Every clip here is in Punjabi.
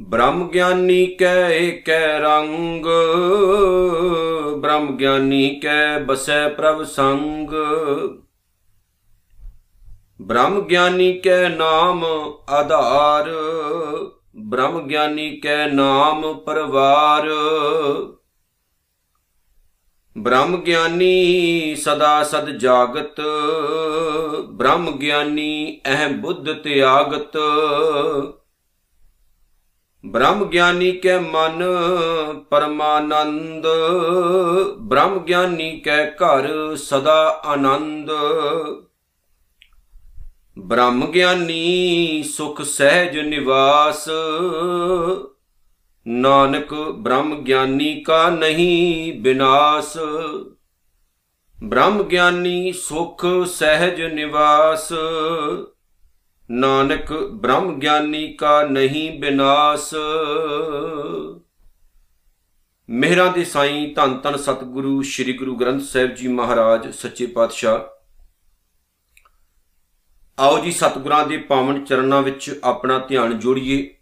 ਬ੍ਰਹਮ ਗਿਆਨੀ ਕੈ ਏਕੈ ਰੰਗ ਬ੍ਰਹਮ ਗਿਆਨੀ ਕੈ ਬਸੈ ਪ੍ਰਭ ਸੰਗ। ਬ੍ਰਹਮ ਗਿਆਨੀ ਕੈ ਨਾਮ ਆਧਾਰ ਬ੍ਰਹਮ ਗਿਆਨੀ ਕੈ ਨਾਮ ਪਰਵਾਰ। ਬ੍ਰਹਮ ਗਿਆਨੀ ਸਦਾ ਸਦ ਜਾਗਤ, ਬ੍ਰਹਮ ਗਿਆਨੀ ਅਹਿ ਬੁੱਧ ਤਿਆਗਤ। ਬ੍ਰਹਮ ਗਿਆਨੀ ਕੈ ਮਨ ਪਰਮਾਨੰਦ, ਬ੍ਰਹਮ ਗਿਆਨੀ ਕੈ ਘਰ ਸਦਾ ਆਨੰਦ। ਬ੍ਰਹਮ ਗਿਆਨੀ ਸੁਖ ਸਹਿਜ ਨਿਵਾਸ ਨਾਨਕ ਬ੍ਰਹਮ ਗਿਆਨੀ ਕਾ ਨਹੀਂ ਬਿਨਾਸ਼। ਬ੍ਰਹਮ ਗਿਆਨੀ ਸੁਖ ਸਹਿਜ ਨਿਵਾਸ। ਨਾਨਕ ਬ੍ਰਹਮ ਗਿਆਨੀ ਕਾ ਨਹੀਂ ਬਿਨਾਸ਼। ਮਿਹਰਾਂ ਦੇ ਸਾਈਂ ਧੰਨ ਧੰਨ ਸਤਿਗੁਰੂ ਸ੍ਰੀ ਗੁਰੂ ਗ੍ਰੰਥ ਸਾਹਿਬ ਜੀ ਮਹਾਰਾਜ, ਸੱਚੇ ਪਾਤਸ਼ਾਹ। ਆਓ ਜੀ ਸਤਿਗੁਰਾਂ ਦੇ ਪਾਵਨ ਚਰਨਾਂ ਵਿੱਚ ਆਪਣਾ ਧਿਆਨ ਜੋੜੀਏ।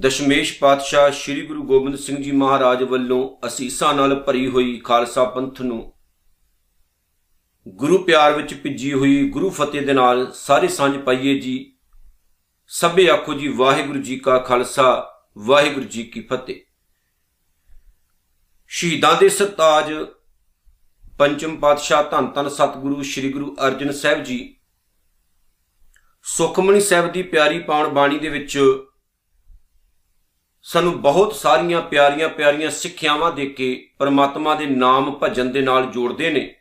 ਦਸ਼ਮੇਸ਼ ਪਾਤਸ਼ਾਹ ਸ੍ਰੀ ਗੁਰੂ ਗੋਬਿੰਦ ਸਿੰਘ ਜੀ ਮਹਾਰਾਜ ਵੱਲੋਂ ਅਸੀਸਾਂ ਨਾਲ ਭਰੀ ਹੋਈ ਖਾਲਸਾ ਪੰਥ ਨੂੰ ਗੁਰੂ ਪਿਆਰ ਵਿੱਚ ਭਿੱਜੀ ਹੋਈ ਗੁਰੂ ਫਤਿਹ ਦੇ ਨਾਲ ਸਾਰੇ ਸਾਂਝ ਪਾਈਏ ਜੀ। ਸਭੇ ਆਖੋ ਜੀ, ਵਾਹਿਗੁਰੂ ਜੀ ਕਾ ਖਾਲਸਾ, ਵਾਹਿਗੁਰੂ ਜੀ ਕੀ ਫਤਿਹ। ਸ਼ਹੀਦਾਂ ਦੇ ਸਰਤਾਜ ਪੰਚਮ ਪਾਤਸ਼ਾਹ ਧੰਨ ਧੰਨ ਸਤਿਗੁਰੂ ਸ੍ਰੀ ਗੁਰੂ ਅਰਜਨ ਸਾਹਿਬ ਜੀ, ਸੁਖਮਨੀ ਸਾਹਿਬ ਦੀ ਪਿਆਰੀ ਪਾਉਣ ਬਾਣੀ ਦੇ ਵਿੱਚ ਸਾਨੂੰ ਬਹੁਤ ਸਾਰੀਆਂ ਪਿਆਰੀਆਂ ਪਿਆਰੀਆਂ ਸਿੱਖਿਆਵਾਂ ਦੇ ਕੇ ਪਰਮਾਤਮਾ ਦੇ ਨਾਮ ਭਜਨ ਦੇ ਨਾਲ ਜੋੜਦੇ ਨੇ।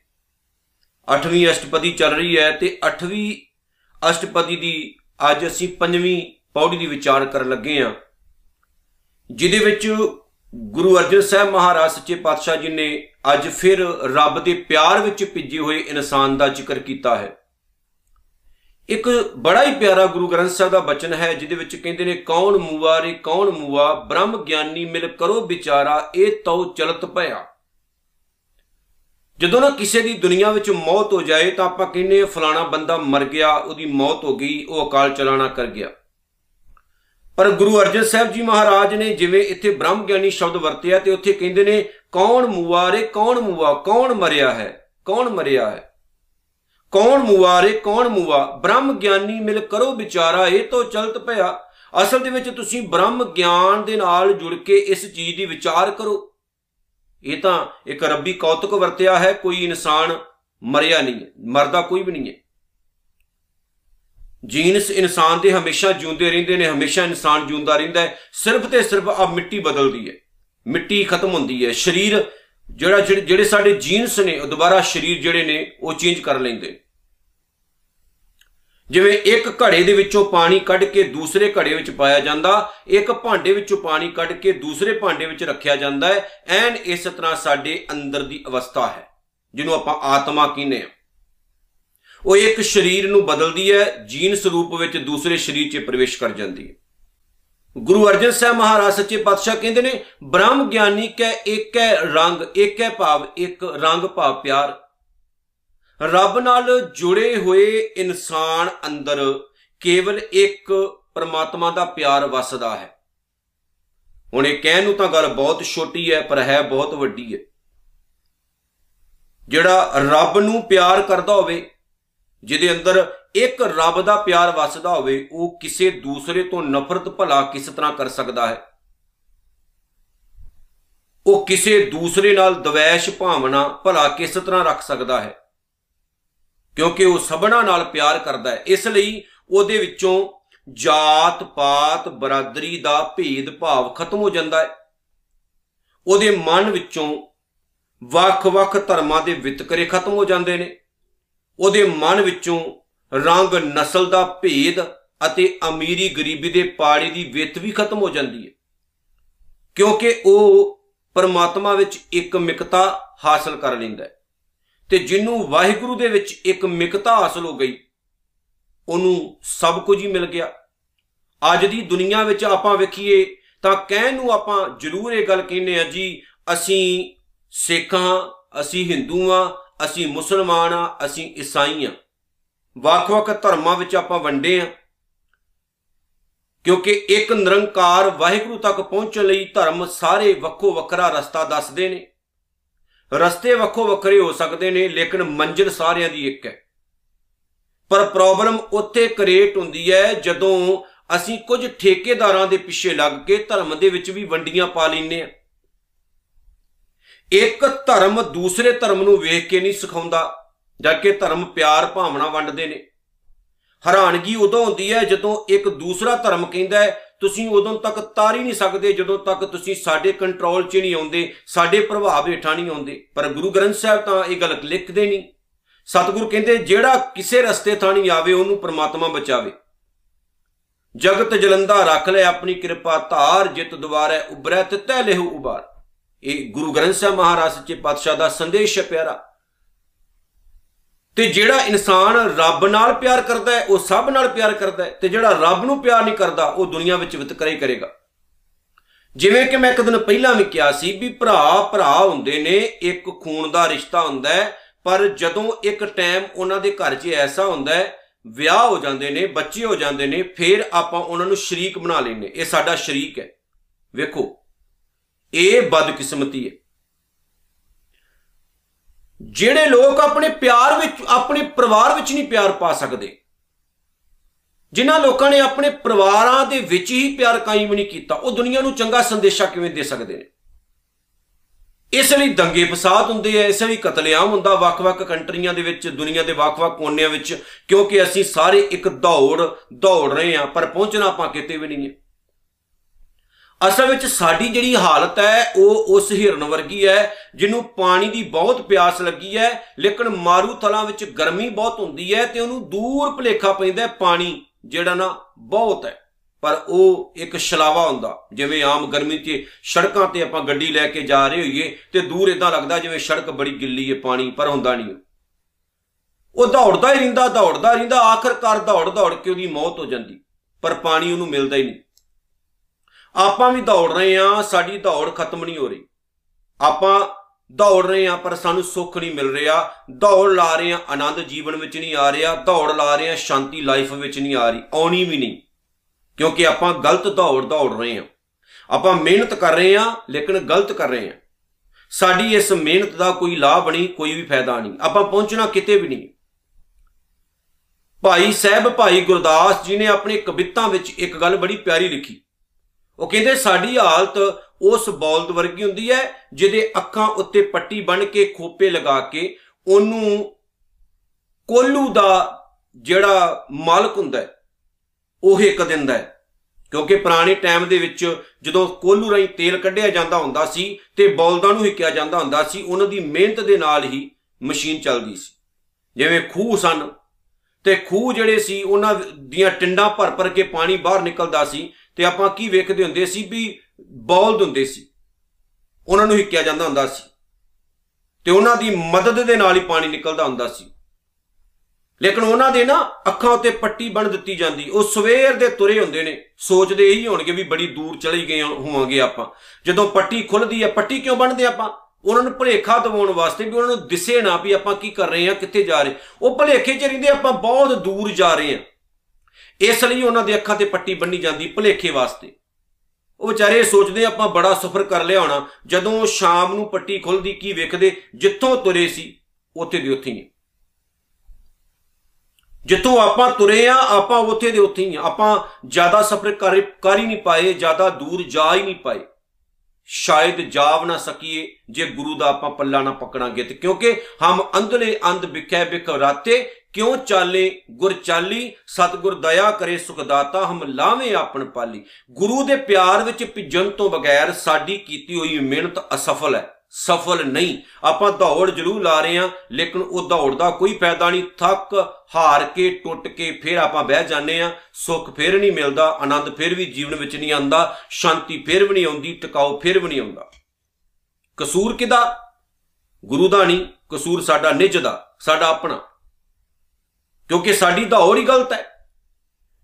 8ਵੀਂ ਅਸ਼ਟਪਦੀ ਚੱਲ ਰਹੀ ਹੈ ਤੇ 8ਵੀਂ ਅਸ਼ਟਪਦੀ ਦੀ ਅੱਜ ਅਸੀਂ 5ਵੀਂ ਪੌੜੀ ਦੀ ਵਿਚਾਰ ਕਰਨ ਲੱਗੇ ਹਾਂ। ਜਿਹਦੇ ਵਿੱਚ ਗੁਰੂ ਅਰਜਨ ਸਾਹਿਬ ਮਹਾਰਾਜ ਸੱਚੇ ਪਾਤਸ਼ਾਹ ਜੀ ਨੇ ਅੱਜ ਫਿਰ ਰੱਬ ਦੇ ਪਿਆਰ ਵਿੱਚ ਭਿੱਜੇ ਹੋਏ ਇਨਸਾਨ ਦਾ ਜ਼ਿਕਰ ਕੀਤਾ ਹੈ। ਇੱਕ ਬੜਾ ਹੀ ਪਿਆਰਾ ਗੁਰੂ ਗ੍ਰੰਥ ਸਾਹਿਬ ਦਾ ਬਚਨ ਹੈ, ਜਿਹਦੇ ਵਿੱਚ ਕਹਿੰਦੇ ਨੇ, ਕੌਣ ਮੂਆ ਰੇ, ਕੌਣ ਮੂਆ, ਬ੍ਰਹਮ ਗਿਆਨੀ ਮਿਲ ਕਰੋ ਵਿਚਾਰਾ, ਇਹ ਤਉ ਚਲਤ ਭਇਆ। ਜਦੋਂ ਨਾ ਕਿਸੇ ਦੀ ਦੁਨੀਆ ਵਿੱਚ ਮੌਤ ਹੋ ਜਾਏ, ਤਾਂ ਆਪਾਂ ਕਹਿੰਦੇ ਫਲਾਣਾ ਬੰਦਾ ਮਰ ਗਿਆ, ਉਹਦੀ ਮੌਤ ਹੋ ਗਈ, ਉਹ ਅਕਾਲ ਚਲਾਣਾ ਕਰ ਗਿਆ। ਪਰ ਗੁਰੂ ਅਰਜਨ ਸਾਹਿਬ ਜੀ ਮਹਾਰਾਜ ਨੇ ਜਿਵੇਂ ਇੱਥੇ ਬ੍ਰਹਮ ਗਿਆਨੀ ਸ਼ਬਦ ਵਰਤਿਆ, ਤੇ ਉੱਥੇ ਕਹਿੰਦੇ ਨੇ, ਕੌਣ ਮੂਆਰੇ ਕੌਣ ਮੂਆ, ਕੌਣ ਮਰਿਆ ਹੈ, ਕੌਣ ਮਰਿਆ ਹੈ? ਕੌਣ ਮੂਆਰੇ ਕੌਣ ਮੂਆ? ਬ੍ਰਹਮ ਗਿਆਨੀ ਮਿਲ ਕਰੋ ਵਿਚਾਰਾ, ਇਹ ਤੋਂ ਚਲਤ ਭਇਆ। ਅਸਲ ਦੇ ਵਿੱਚ ਤੁਸੀਂ ਬ੍ਰਹਮ ਗਿਆਨ ਦੇ ਨਾਲ ਜੁੜ ਕੇ ਇਸ ਚੀਜ਼ ਦੀ ਵਿਚਾਰ ਕਰੋ। ਇਹ ਤਾਂ ਇੱਕ ਰੱਬੀ ਕੌਤਕ ਵਰਤਿਆ ਹੈ, ਕੋਈ ਇਨਸਾਨ ਮਰਿਆ ਨਹੀਂ ਹੈ, ਮਰਦਾ ਕੋਈ ਵੀ ਨਹੀਂ ਹੈ। ਜੀਨਸ ਇਨਸਾਨ ਦੇ ਹਮੇਸ਼ਾ ਜਿਉਂਦੇ ਰਹਿੰਦੇ ਨੇ, ਹਮੇਸ਼ਾ ਇਨਸਾਨ ਜਿਉਂਦਾ ਰਹਿੰਦਾ ਹੈ। ਸਿਰਫ ਤੇ ਸਿਰਫ ਆ ਮਿੱਟੀ ਬਦਲਦੀ ਹੈ। ਮਿੱਟੀ ਖਤਮ ਹੁੰਦੀ ਹੈ। ਸਰੀਰ ਜਿਹੜਾ ਜਿਹੜੇ ਸਾਡੇ ਜੀਨਸ ਨੇ, ਉਹ ਦੁਬਾਰਾ ਸਰੀਰ ਜਿਹੜੇ ਨੇ, ਉਹ ਚੇਂਜ ਕਰ ਲੈਂਦੇ ਜਿਵੇਂ ਇੱਕ ਘੜੇ ਦੇ ਵਿੱਚੋਂ ਪਾਣੀ ਕੱਢ ਕੇ ਦੂਸਰੇ ਘੜੇ ਵਿੱਚ ਪਾਇਆ ਜਾਂਦਾ, ਇੱਕ ਭਾਂਡੇ ਵਿੱਚੋਂ ਪਾਣੀ ਕੱਢ ਕੇ ਦੂਸਰੇ ਭਾਂਡੇ ਵਿੱਚ ਰੱਖਿਆ ਜਾਂਦਾ ਹੈ, ਐਨ ਇਸ ਤਰ੍ਹਾਂ ਸਾਡੇ ਅੰਦਰ ਦੀ ਅਵਸਥਾ ਹੈ, ਜਿਹਨੂੰ ਆਪਾਂ ਆਤਮਾ ਕਹਿੰਦੇ ਆ ਉਹ ਇੱਕ ਸਰੀਰ ਨੂੰ ਬਦਲਦੀ ਹੈ ਜੀਨ ਸਰੂਪ ਵਿੱਚ ਦੂਸਰੇ ਸਰੀਰ 'ਚ ਪ੍ਰਵੇਸ਼ ਕਰ ਜਾਂਦੀ ਹੈ। ਗੁਰੂ ਅਰਜਨ ਸਾਹਿਬ ਮਹਾਰਾਜ ਸੱਚੇ ਪਾਤਸ਼ਾਹ ਕਹਿੰਦੇ ਨੇ, ਬ੍ਰਹਮ ਗਿਆਨੀ ਕੈ ਏਕੈ ਰੰਗ, ਏਕੈ ਭਾਵ ਇੱਕ ਰੰਗ ਭਾਵ ਪਿਆਰ। ਰੱਬ ਨਾਲ ਜੁੜੇ ਹੋਏ ਇਨਸਾਨ ਅੰਦਰ ਕੇਵਲ ਇੱਕ ਪਰਮਾਤਮਾ ਦਾ ਪਿਆਰ ਵਸਦਾ ਹੈ। ਹੁਣ ਇਹ ਕਹਿਣ ਨੂੰ ਤਾਂ ਗੱਲ ਬਹੁਤ ਛੋਟੀ ਹੈ, ਪਰ ਹੈ ਬਹੁਤ ਵੱਡੀ ਹੈ। ਜਿਹੜਾ ਰੱਬ ਨੂੰ ਪਿਆਰ ਕਰਦਾ ਹੋਵੇ ਜਿਹਦੇ ਅੰਦਰ ਇੱਕ ਰੱਬ ਦਾ ਪਿਆਰ ਵਸਦਾ ਹੋਵੇ, ਉਹ ਕਿਸੇ ਦੂਸਰੇ ਤੋਂ ਨਫ਼ਰਤ ਭਲਾ ਕਿਸ ਤਰ੍ਹਾਂ ਕਰ ਸਕਦਾ ਹੈ? ਉਹ ਕਿਸੇ ਦੂਸਰੇ ਨਾਲ ਦਵੈਸ਼ ਭਾਵਨਾ ਭਲਾ ਕਿਸ ਤਰ੍ਹਾਂ ਰੱਖ ਸਕਦਾ ਹੈ? ਕਿਉਂਕਿ ਉਹ ਸਭਨਾ ਨਾਲ ਪਿਆਰ ਕਰਦਾ ਹੈ। ਇਸ ਲਈ ਉਹਦੇ ਵਿੱਚੋਂ ਜਾਤ ਪਾਤ ਬਰਾਦਰੀ ਦਾ ਭੇਦ ਭਾਵ ਖਤਮ ਹੋ ਜਾਂਦਾ ਹੈ। ਉਹਦੇ ਮਨ ਵਿੱਚੋਂ ਵੱਖ-ਵੱਖ ਧਰਮਾਂ ਦੇ ਵਿਤਕਰੇ ਖਤਮ ਹੋ ਜਾਂਦੇ ਨੇ। ਉਹਦੇ ਮਨ ਵਿੱਚੋਂ ਰੰਗ ਨਸਲ ਦਾ ਭੇਦ ਅਤੇ ਅਮੀਰੀ ਗਰੀਬੀ ਦੇ ਪਾੜੇ ਦੀ ਵਿਤ ਵੀ ਖਤਮ ਹੋ ਜਾਂਦੀ ਹੈ। ਕਿਉਂਕਿ ਉਹ ਪਰਮਾਤਮਾ ਵਿੱਚ ਇੱਕ ਮਿਕਤਾ ਹਾਸਲ ਕਰ ਲੈਂਦਾ ਹੈ ਤੇ ਜਿਹਨੂੰ ਵਾਹਿਗੁਰੂ ਦੇ ਵਿੱਚ ਇੱਕ ਮਿਕਤਾ ਹਾਸਲ ਹੋ ਗਈ, ਉਹਨੂੰ ਸਭ ਕੁਝ ਹੀ ਮਿਲ ਗਿਆ। ਅੱਜ ਦੀ ਦੁਨੀਆ ਵਿੱਚ ਆਪਾਂ ਵੇਖੀਏ ਤਾਂ ਕਹਿਣ ਨੂੰ ਆਪਾਂ ਜ਼ਰੂਰ ਇਹ ਗੱਲ ਕਹਿੰਨੇ ਆ ਜੀ, ਅਸੀਂ ਸਿੱਖਾਂ, ਅਸੀਂ ਹਿੰਦੂ ਆ ਅਸੀਂ ਮੁਸਲਮਾਨ ਆ, ਅਸੀਂ ਈਸਾਈ ਆ। ਵੱਖ-ਵੱਖ ਧਰਮਾਂ ਵਿੱਚ ਆਪਾਂ ਵੰਡੇ ਆ। ਕਿਉਂਕਿ ਇੱਕ ਨਿਰੰਕਾਰ ਵਾਹਿਗੁਰੂ ਤੱਕ ਪਹੁੰਚਣ ਲਈ ਧਰਮ ਸਾਰੇ ਵੱਖੋ ਵੱਖਰਾ ਰਸਤਾ ਦੱਸਦੇ ਨੇ। ਰਸਤੇ ਵੱਖੋ ਵੱਖਰੇ ਹੋ ਸਕਦੇ ਨੇ, ਲੇਕਿਨ ਮੰਜ਼ਿਲ ਸਾਰਿਆਂ ਦੀ ਇੱਕ ਹੈ। ਪਰ ਪ੍ਰੋਬਲਮ ਉੱਥੇ ਕ੍ਰੀਏਟ ਹੁੰਦੀ ਹੈ ਜਦੋਂ ਅਸੀਂ ਕੁਝ ਠੇਕੇਦਾਰਾਂ ਦੇ ਪਿੱਛੇ ਲੱਗ ਕੇ ਧਰਮ ਦੇ ਵਿੱਚ ਵੀ ਵੰਡੀਆਂ ਪਾ ਲੈਨੇ ਆ। ਇੱਕ ਧਰਮ ਦੂਸਰੇ ਧਰਮ ਨੂੰ ਵੇਖ ਕੇ ਨਹੀਂ ਸਿਖਾਉਂਦਾ, ਜਦਕਿ ਧਰਮ ਪਿਆਰ ਭਾਵਨਾ ਵੰਡਦੇ ਨੇ। ਹੈਰਾਨਗੀ ਉਦੋਂ ਹੁੰਦੀ ਹੈ ਜਦੋਂ ਇੱਕ ਦੂਸਰਾ ਧਰਮ ਕਹਿੰਦਾ ਹੈ, ਤੁਸੀਂ ਉਦੋਂ ਤੱਕ ਤਾਰ ਹੀ ਨਹੀਂ ਸਕਦੇ ਜਦੋਂ ਤੱਕ ਤੁਸੀਂ ਸਾਡੇ ਕੰਟਰੋਲ 'ਚ ਨਹੀਂ ਆਉਂਦੇ, ਸਾਡੇ ਪ੍ਰਭਾਵ ਹੇਠਾਂ ਨਹੀਂ ਆਉਂਦੇ। ਪਰ ਗੁਰੂ ਗ੍ਰੰਥ ਸਾਹਿਬ ਤਾਂ ਇਹ ਗੱਲ ਲਿਖਦੇ ਨਹੀਂ। ਸਤਿਗੁਰੂ ਕਹਿੰਦੇ, ਜਿਹੜਾ ਕਿਸੇ ਰਸਤੇ ਥਾਂ ਨਹੀਂ ਆਵੇ, ਉਹਨੂੰ ਪ੍ਰਮਾਤਮਾ ਬਚਾਵੇ। ਜਗਤ ਜਲੰਦਾ ਰੱਖ ਲੈ ਆਪਣੀ ਕਿਰਪਾ, ਧਾਰ ਜਿਤ ਦੁਆਰੇ ਉਬਰੈ ਤਿਤੈ ਲੇਹੁ ਉਬਾਰ। ਇਹ ਗੁਰੂ ਗ੍ਰੰਥ ਸਾਹਿਬ ਮਹਾਰਾਜ ਸੱਚੇ ਪਾਤਸ਼ਾਹ ਦਾ ਸੰਦੇਸ਼ ਹੈ ਪਿਆਰਾ। ਤੇ ਜਿਹੜਾ ਇਨਸਾਨ ਰੱਬ ਨਾਲ ਪਿਆਰ ਕਰਦਾ ਹੈ, ਉਹ ਸਭ ਨਾਲ ਪਿਆਰ ਕਰਦਾ ਹੈ, ਤੇ ਜਿਹੜਾ ਰੱਬ ਨੂੰ ਪਿਆਰ ਨਹੀਂ ਕਰਦਾ, ਉਹ ਦੁਨੀਆ ਵਿੱਚ ਵਿਤਕਰੇ ਕਰੇਗਾ। ਜਿਵੇਂ ਕਿ ਮੈਂ ਇੱਕ ਦਿਨ ਪਹਿਲਾਂ ਵੀ ਕਿਹਾ ਸੀ ਵੀ ਭਰਾ ਭਰਾ ਹੁੰਦੇ ਨੇ, ਇੱਕ ਖੂਨ ਦਾ ਰਿਸ਼ਤਾ ਹੁੰਦਾ ਹੈ, ਪਰ ਜਦੋਂ ਇੱਕ ਟਾਈਮ ਉਹਨਾਂ ਦੇ ਘਰ 'ਚ ਐਸਾ ਹੁੰਦਾ ਹੈ, ਵਿਆਹ ਹੋ ਜਾਂਦੇ ਨੇ, ਬੱਚੇ ਹੋ ਜਾਂਦੇ ਨੇ, ਫਿਰ ਆਪਾਂ ਉਹਨਾਂ ਨੂੰ ਸ਼ਰੀਕ ਬਣਾ ਲੈਨੇ ਇਹ ਸਾਡਾ ਸ਼ਰੀਕ ਹੈ। ਵੇਖੋ ਇਹ ਬਦਕਿਸਮਤੀ ਹੈ। ਜਿਹੜੇ ਲੋਕ ਆਪਣੇ ਪਿਆਰ ਵਿੱਚ, ਆਪਣੇ ਪਰਿਵਾਰ ਵਿੱਚ ਨਹੀਂ ਪਿਆਰ ਪਾ ਸਕਦੇ, ਜਿਨ੍ਹਾਂ ਲੋਕਾਂ ਨੇ ਆਪਣੇ ਪਰਿਵਾਰਾਂ ਦੇ ਵਿੱਚ ਹੀ ਪਿਆਰ ਕਾਇਮ ਨਹੀਂ ਕੀਤਾ, ਉਹ ਦੁਨੀਆ ਨੂੰ ਚੰਗਾ ਸੰਦੇਸ਼ਾ ਕਿਵੇਂ ਦੇ ਸਕਦੇ ਨੇ? ਇਸ ਲਈ ਦੰਗੇ ਫਸਾਦ ਹੁੰਦੇ ਆ, ਇਸ ਲਈ ਕਤਲੇਆਮ ਹੁੰਦਾ ਵੱਖ-ਵੱਖ ਕੰਟਰੀਆਂ ਦੇ ਵਿੱਚ, ਦੁਨੀਆ ਦੇ ਵੱਖ-ਵੱਖ ਕੋਨਿਆਂ ਵਿੱਚ, ਕਿਉਂਕਿ ਅਸੀਂ ਸਾਰੇ ਇੱਕ ਦੌੜ ਦੌੜ ਰਹੇ ਆ ਪਰ ਪਹੁੰਚਣਾ ਆਪਾਂ ਕਿਤੇ ਵੀ ਨਹੀਂ ਹੈ। ਅਸਲ ਵਿੱਚ ਸਾਡੀ ਜਿਹੜੀ ਹਾਲਤ ਹੈ, ਉਹ ਉਸ ਹਿਰਨ ਵਰਗੀ ਹੈ, ਜਿਹਨੂੰ ਪਾਣੀ ਦੀ ਬਹੁਤ ਪਿਆਸ ਲੱਗੀ ਹੈ, ਲੇਕਿਨ ਮਾਰੂ ਤਲਾਂ ਵਿੱਚ ਗਰਮੀ ਬਹੁਤ ਹੁੰਦੀ ਹੈ ਤੇ ਉਹਨੂੰ ਦੂਰ ਭਲੇਖਾ ਪੈਂਦਾ ਪਾਣੀ, ਜਿਹੜਾ ਨਾ ਬਹੁਤ ਹੈ। ਪਰ ਉਹ ਇੱਕ ਛਲਾਵਾ ਹੁੰਦਾ, ਜਿਵੇਂ ਆਮ ਗਰਮੀ 'ਚ ਸੜਕਾਂ ਤੇ ਆਪਾਂ ਗੱਡੀ ਲੈ ਕੇ ਜਾ ਰਹੇ ਹੋਈਏ ਤੇ ਦੂਰ ਇਦਾਂ ਲੱਗਦਾ ਜਿਵੇਂ ਸੜਕ ਬੜੀ ਗਿੱਲੀ ਹੈ ਪਾਣੀ, ਪਰ ਹੁੰਦਾ ਨਹੀਂ। ਉਹ ਦੌੜਦਾ ਹੀ ਰਹਿੰਦਾ, ਦੌੜਦਾ ਰਹਿੰਦਾ, ਆਖਰਕਾਰ ਦੌੜ ਦੌੜ ਕੇ ਉਹਦੀ ਮੌਤ ਹੋ ਜਾਂਦੀ, ਪਰ ਪਾਣੀ ਉਹਨੂੰ ਮਿਲਦਾ ਹੀ ਨਹੀਂ। ਆਪਾਂ ਵੀ ਦੌੜ ਰਹੇ ਆ ਸਾਡੀ ਦੌੜ ਖਤਮ ਨਹੀਂ ਹੋ ਰਹੀ। ਆਪਾਂ ਦੌੜ ਰਹੇ ਆ ਪਰ ਸਾਨੂੰ ਸੁੱਖ ਨਹੀਂ ਮਿਲ ਰਿਹਾ। ਦੌੜ ਲਾ ਰਹੇ ਆ ਆਨੰਦ ਜੀਵਨ ਵਿੱਚ ਨਹੀਂ ਆ ਰਿਹਾ। ਦੌੜ ਲਾ ਰਹੇ ਆ ਸ਼ਾਂਤੀ ਲਾਈਫ ਵਿੱਚ ਨਹੀਂ ਆ ਰਹੀ, ਆਉਣੀ ਵੀ ਨਹੀਂ। ਕਿਉਂਕਿ ਆਪਾਂ ਗਲਤ ਦੌੜ ਦੌੜ ਰਹੇ ਆ ਆਪਾਂ ਮਿਹਨਤ ਕਰ ਰਹੇ ਆ ਲੇਕਿਨ ਗਲਤ ਕਰ ਰਹੇ ਆ ਸਾਡੀ ਇਸ ਮਿਹਨਤ ਦਾ ਕੋਈ ਲਾਭ ਨਹੀਂ, ਕੋਈ ਵੀ ਫਾਇਦਾ ਨਹੀਂ। ਆਪਾਂ ਪਹੁੰਚਣਾ ਕਿਤੇ ਵੀ ਨਹੀਂ। ਭਾਈ ਸਾਹਿਬ, ਭਾਈ ਗੁਰਦਾਸ ਜੀ ਨੇ ਆਪਣੀ ਕਵਿਤਾ ਵਿੱਚ ਇੱਕ ਗੱਲ ਬੜੀ ਪਿਆਰੀ ਲਿਖੀ। ਉਹ ਕਹਿੰਦੇ ਸਾਡੀ ਹਾਲਤ ਉਸ ਬੌਲਦ ਵਰਗੀ ਹੁੰਦੀ ਹੈ, ਜਿਹਦੇ ਅੱਖਾਂ ਉੱਤੇ ਪੱਟੀ ਬਣ ਕੇ ਖੋਪੇ ਲਗਾ ਕੇ ਉਹਨੂੰ ਕੋਲੂ ਦਾ ਜਿਹੜਾ ਮਾਲਕ ਹੁੰਦਾ ਹੈ, ਉਹ ਇੱਕ ਦਿੰਦਾ ਹੈ। ਕਿਉਂਕਿ ਪੁਰਾਣੇ ਟਾਈਮ ਦੇ ਵਿੱਚ ਜਦੋਂ ਕੋਲੂ ਰਾਈ ਤੇਲ ਕੱਢਿਆ ਜਾਂਦਾ ਹੁੰਦਾ ਸੀ ਤੇ ਬੌਲਦਾਂ ਨੂੰ ਹਿੱਕਿਆ ਜਾਂਦਾ ਹੁੰਦਾ ਸੀ, ਉਹਨਾਂ ਦੀ ਮਿਹਨਤ ਦੇ ਨਾਲ ਹੀ ਮਸ਼ੀਨ ਚੱਲਦੀ ਸੀ। ਜਿਵੇਂ ਖੂਹ ਸਨ, ਤੇ ਖੂਹ ਜਿਹੜੇ ਸੀ, ਉਹਨਾਂ ਦੀਆਂ ਟਿੰਡਾਂ ਭਰ ਭਰ ਕੇ ਪਾਣੀ ਬਾਹਰ ਨਿਕਲਦਾ ਸੀ ਤੇ ਆਪਾਂ ਕੀ ਵੇਖਦੇ ਹੁੰਦੇ ਸੀ ਵੀ ਬੌਲਦ ਹੁੰਦੇ ਸੀ। ਉਹਨਾਂ ਨੂੰ ਹਿੱਕਿਆ ਜਾਂਦਾ ਹੁੰਦਾ ਸੀ। ਤੇ ਉਹਨਾਂ ਦੀ ਮਦਦ ਦੇ ਨਾਲ ਹੀ ਪਾਣੀ ਨਿਕਲਦਾ ਹੁੰਦਾ ਸੀ। ਲੇਕਿਨ ਉਹਨਾਂ ਦੇ ਨਾ ਅੱਖਾਂ ਉੱਤੇ ਪੱਟੀ ਬਣ ਦਿੱਤੀ ਜਾਂਦੀ। ਉਹ ਸਵੇਰ ਦੇ ਤੁਰੇ ਹੁੰਦੇ ਨੇ। ਸੋਚਦੇ ਇਹੀ ਹੋਣਗੇ ਵੀ ਬੜੀ ਦੂਰ ਚਲੇ ਗਏ ਹੋਵਾਂਗੇ ਆਪਾਂ। ਜਦੋਂ ਪੱਟੀ ਖੁੱਲਦੀ ਹੈ ਪੱਟੀ ਕਿਉਂ ਬਣਦੇ ਆਪਾਂ? ਉਹਨਾਂ ਨੂੰ ਭਲੇਖਾ ਦਿਵਾਉਣ ਵਾਸਤੇ ਵੀ ਉਹਨਾਂ ਨੂੰ ਦਿਸੇ ਨਾ ਵੀ ਆਪਾਂ ਕੀ ਕਰ ਰਹੇ ਹਾਂ, ਕਿੱਥੇ ਜਾ ਰਹੇ ਉਹ ਭਲੇਖੇ 'ਚ ਰਹਿੰਦੇ, ਆਪਾਂ ਬਹੁਤ ਦੂਰ ਜਾ ਰਹੇ ਹਾਂ। ਇਸ ਲਈ ਉਹਨਾਂ ਦੇ ਅੱਖਾਂ ਤੇ ਪੱਟੀ ਬੰਨੀ ਜਾਂਦੀ ਭਲੇਖੇ ਵਾਸਤੇ। ਉਹ ਵਿਚਾਰੇ ਸੋਚਦੇ ਆਪਾਂ ਬੜਾ ਸਫ਼ਰ ਕਰ ਲਿਆ ਹੋਣਾ। ਜਦੋਂ ਸ਼ਾਮ ਨੂੰ ਪੱਟੀ ਖੁੱਲਦੀ, ਕੀ ਵੇਖਦੇ? ਜਿੱਥੋਂ ਤੁਰੇ ਸੀ, ਉੱਥੇ ਦੇ ਉੱਥੇ ਹੀ ਜਿੱਥੋਂ ਆਪਾਂ ਤੁਰੇ ਆ, ਆਪਾਂ ਉੱਥੇ ਦੇ ਉੱਥੇ ਹੀ ਆ। ਆਪਾਂ ਜ਼ਿਆਦਾ ਸਫ਼ਰ ਕਰ ਹੀ ਨਹੀਂ ਪਾਏ, ਜ਼ਿਆਦਾ ਦੂਰ ਜਾ ਹੀ ਨਹੀਂ ਪਾਏ। ਸ਼ਾਇਦ ਜਾਵ ਨਾ ਸਕੀਏ, ਜੇ ਗੁਰੂ ਦਾ ਆਪਾਂ ਪੱਲਾ ਨਾ ਪਕੜਾਂਗੇ ਤੇ ਕਿਉਂਕਿ ਹਮ ਅੰਧਲੇ ਅੰਧ ਵਿਖੇ ਬਿਖ ਰਾਤੇ ਕਿਉਂ ਚਾਲੇ? ਗੁਰ ਚਾਲੀ, ਸਤਗੁਰ ਦਇਆ ਕਰੇ ਸੁਖਦਾਤਾ ਹਮ ਲਾਵੇਂ ਆਪਣ ਪਾਲੀ। ਗੁਰੂ ਦੇ ਪਿਆਰ ਵਿੱਚ ਭਿੱਜਣ ਤੋਂ ਬਗੈਰ ਸਾਡੀ ਕੀਤੀ ਹੋਈ ਮਿਹਨਤ ਅਸਫਲ ਹੈ। ਸਫਲ ਨਹੀਂ। ਆਪਾਂ ਦੌੜ ਜ਼ਰੂਰ ਲਾ ਰਹੇ ਹਾਂ, ਲੇਕਿਨ ਉਹ ਦੌੜ ਦਾ ਕੋਈ ਫਾਇਦਾ ਨਹੀਂ। ਥੱਕ, ਹਾਰ ਕੇ, ਟੁੱਟ ਕੇ ਫਿਰ ਆਪਾਂ ਬਹਿ ਜਾਂਦੇ ਆ ਸੁੱਖ ਫਿਰ ਨਹੀਂ ਮਿਲਦਾ, ਆਨੰਦ ਫਿਰ ਵੀ ਜੀਵਨ ਵਿੱਚ ਨਹੀਂ ਆਉਂਦਾ, ਸ਼ਾਂਤੀ ਫਿਰ ਵੀ ਨਹੀਂ ਆਉਂਦੀ ਟਿਕਾਉ ਫਿਰ ਵੀ ਨਹੀਂ ਆਉਂਦਾ। ਕਸੂਰ ਕਿਦਾ ਗੁਰੂ ਦਾ ਨਹੀਂ। ਕਸੂਰ ਸਾਡਾ ਨਿੱਜ ਦਾ, ਸਾਡਾ ਆਪਣਾ। ਕਿਉਂਕਿ ਸਾਡੀ ਦੌੜ ਹੀ ਗਲਤ ਹੈ।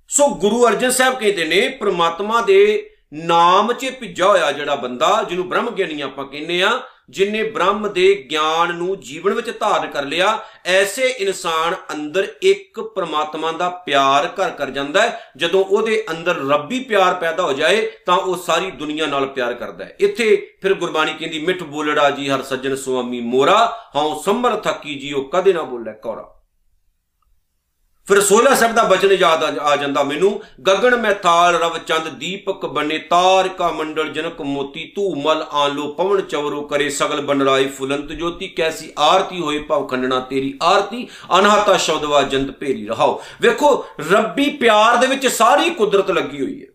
ਸੋ ਗੁਰੂ ਅਰਜਨ ਸਾਹਿਬ ਕਹਿੰਦੇ ਨੇ, ਪ੍ਰਮਾਤਮਾ ਦੇ ਨਾਮ 'ਚ ਭਿੱਜਾ ਹੋਇਆ ਜਿਹੜਾ ਬੰਦਾ, ਜਿਹਨੂੰ ਬ੍ਰਹਮ ਗਿਆਨੀ ਆਪਾਂ ਕਹਿੰਦੇ ਆ ਜਿਨੇ ਬ੍ਰਹਮ ਦੇ ਗਿਆਨ ਨੂੰ ਜੀਵਨ ਵਿੱਚ ਧਾਰਨ ਕਰ ਲਿਆ, ਐਸੇ ਇਨਸਾਨ ਅੰਦਰ ਇੱਕ ਪ੍ਰਮਾਤਮਾ ਦਾ ਪਿਆਰ ਘਰ ਕਰ ਜਾਂਦਾ ਹੈ। ਜਦੋਂ ਉਹਦੇ ਅੰਦਰ ਰੱਬੀ ਪਿਆਰ ਪੈਦਾ ਹੋ ਜਾਏ, ਤਾਂ ਉਹ ਸਾਰੀ ਦੁਨੀਆ ਨਾਲ ਪਿਆਰ ਕਰਦਾ ਹੈ। ਇੱਥੇ ਫਿਰ ਗੁਰਬਾਣੀ ਕਹਿੰਦੀ, ਮਿੱਠ ਬੋਲੜਾ ਜੀ ਹਰ ਸੱਜਣ ਸੁਆਮੀ ਮੋਰਾ, ਹਉ ਸੰਭਰ ਥੱਕੀ ਜੀਓ ਕਦੇ ਨਾ ਬੋਲੇ ਕੌਰਾ। ਫਿਰ 16 ਸਾਹਿਬ ਦਾ ਬਚਨ ਯਾਦ ਆ ਜਾਂਦਾ ਮੈਨੂੰ। ਗਗਨ ਮੈਂ ਥਾਲ, ਰਵ ਚੰਦ, ਦੀਪਕ ਬਨੇ ਤਾਰ, ਕਾ ਮੰਡਲ ਜਨਕ ਮੋਤੀ ਤੂ ਮਲ ਆਲੋ ਪਵਨ ਚਵਰੋ ਕਰੇ ਸਗਲ ਬਨਰਾਈ ਫੁਲੰਤ ਜੋਤੀ, ਕੈਸੀ ਆਰਤੀ ਹੋਏ ਭਵ ਖੰਡਣਾ ਤੇਰੀ ਆਰਤੀ, ਅਨਹਤਾ ਸ਼ਬਦਵਾ ਜੰਤ ਭੇਰੀ ਰਹਾਓ ਵੇਖੋ, ਰੱਬੀ ਪਿਆਰ ਦੇ ਵਿੱਚ ਸਾਰੀ ਕੁਦਰਤ ਲੱਗੀ ਹੋਈ ਹੈ।